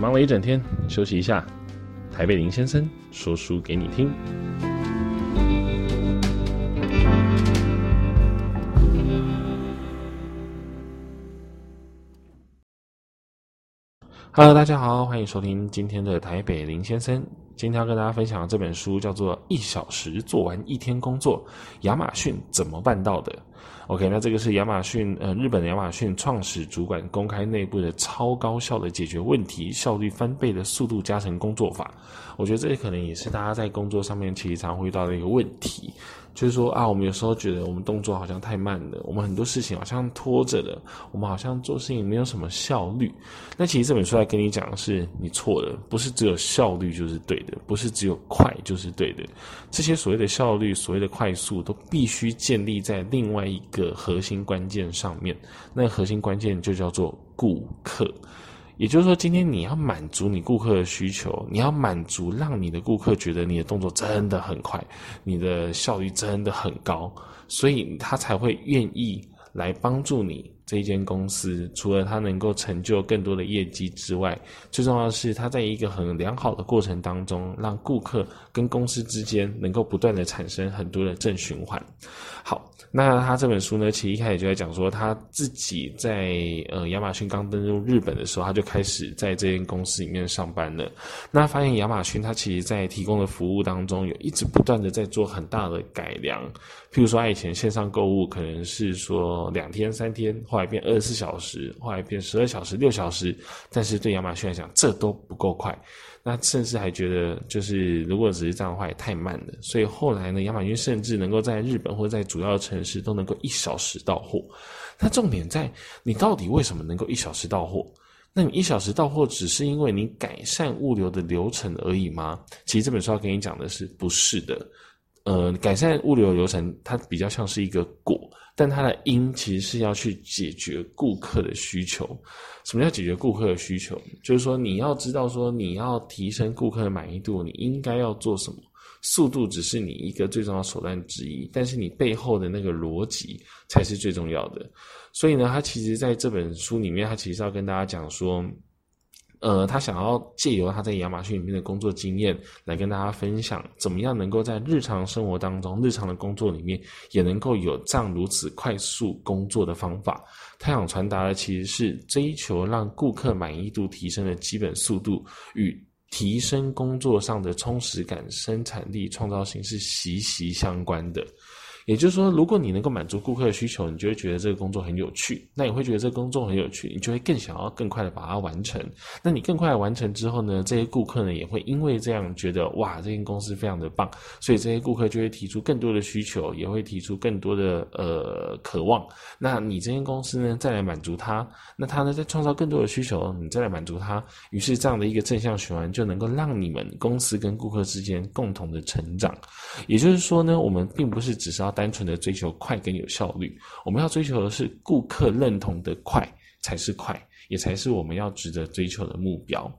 忙了一整天，休息一下。台北林先生说书给你听。Hello，大家好，欢迎收听今天的台北林先生。今天要跟大家分享的这本书叫做《一小时做完一天工作》，亚马逊怎么办到的？OK，那这个是亚马逊呃，日本的亚马逊创始主管公开内部的超高效的解决问题、效率翻倍的速度加成工作法。我觉得这可能也是大家在工作上面其实常会遇到的一个问题。就是说啊，我们有时候觉得我们动作好像太慢了，我们很多事情好像拖着了，我们好像做事情没有什么效率。那其实这本书来跟你讲的是，你错了，不是只有效率就是对的，不是只有快就是对的。这些所谓的效率、所谓的快速，都必须建立在另外一个核心关键上面。那核心关键就叫做顾客。也就是说，今天你要满足你顾客的需求，你要满足让你的顾客觉得你的动作真的很快，你的效率真的很高，所以他才会愿意来帮助你。这一间公司除了它能够成就更多的业绩之外，最重要的是它在一个很良好的过程当中，让顾客跟公司之间能够不断的产生很多的正循环。好，那他这本书呢，其实一开始就在讲说他自己在呃亚马逊刚登陆日本的时候，他就开始在这间公司里面上班了。那发现亚马逊它其实在提供的服务当中，有一直不断的在做很大的改良。譬如说，他以前线上购物可能是说两天三天来变二十四小时，后来变十二小时、六小时，但是对亚马逊来讲，这都不够快。那甚至还觉得，就是如果只是这样的话，也太慢了。所以后来呢，亚马逊甚至能够在日本或者在主要的城市都能够一小时到货。那重点在你到底为什么能够一小时到货？那你一小时到货，只是因为你改善物流的流程而已吗？其实这本书要跟你讲的是，不是的。呃，改善物流流程，它比较像是一个果，但它的因其实是要去解决顾客的需求。什么叫解决顾客的需求？就是说你要知道，说你要提升顾客的满意度，你应该要做什么？速度只是你一个最重要手段之一，但是你背后的那个逻辑才是最重要的。所以呢，他其实在这本书里面，他其实要跟大家讲说。呃，他想要借由他在亚马逊里面的工作经验，来跟大家分享，怎么样能够在日常生活当中、日常的工作里面，也能够有这样如此快速工作的方法。他想传达的其实是追求让顾客满意度提升的基本速度，与提升工作上的充实感、生产力、创造性是息息相关的。也就是说，如果你能够满足顾客的需求，你就会觉得这个工作很有趣。那你会觉得这个工作很有趣，你就会更想要更快的把它完成。那你更快的完成之后呢，这些顾客呢也会因为这样觉得哇，这间公司非常的棒，所以这些顾客就会提出更多的需求，也会提出更多的呃渴望。那你这间公司呢再来满足他，那他呢再创造更多的需求，你再来满足他，于是这样的一个正向循环就能够让你们公司跟顾客之间共同的成长。也就是说呢，我们并不是只是要。单纯的追求快跟有效率，我们要追求的是顾客认同的快才是快。也才是我们要值得追求的目标。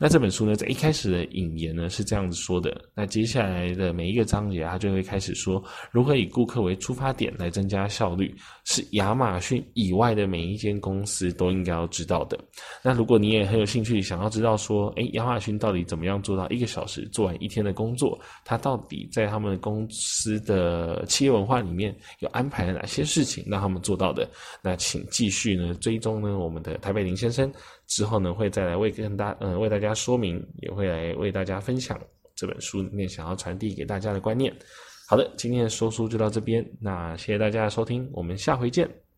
那这本书呢，在一开始的引言呢是这样子说的。那接下来的每一个章节，它就会开始说如何以顾客为出发点来增加效率，是亚马逊以外的每一间公司都应该要知道的。那如果你也很有兴趣，想要知道说，诶，亚马逊到底怎么样做到一个小时做完一天的工作？它到底在他们公司的企业文化里面有安排了哪些事情让他们做到的？那请继续呢追踪呢我们的台北林先生之后呢，会再来为跟大嗯为大家说明，也会来为大家分享这本书里面想要传递给大家的观念。好的，今天的说书就到这边，那谢谢大家的收听，我们下回见。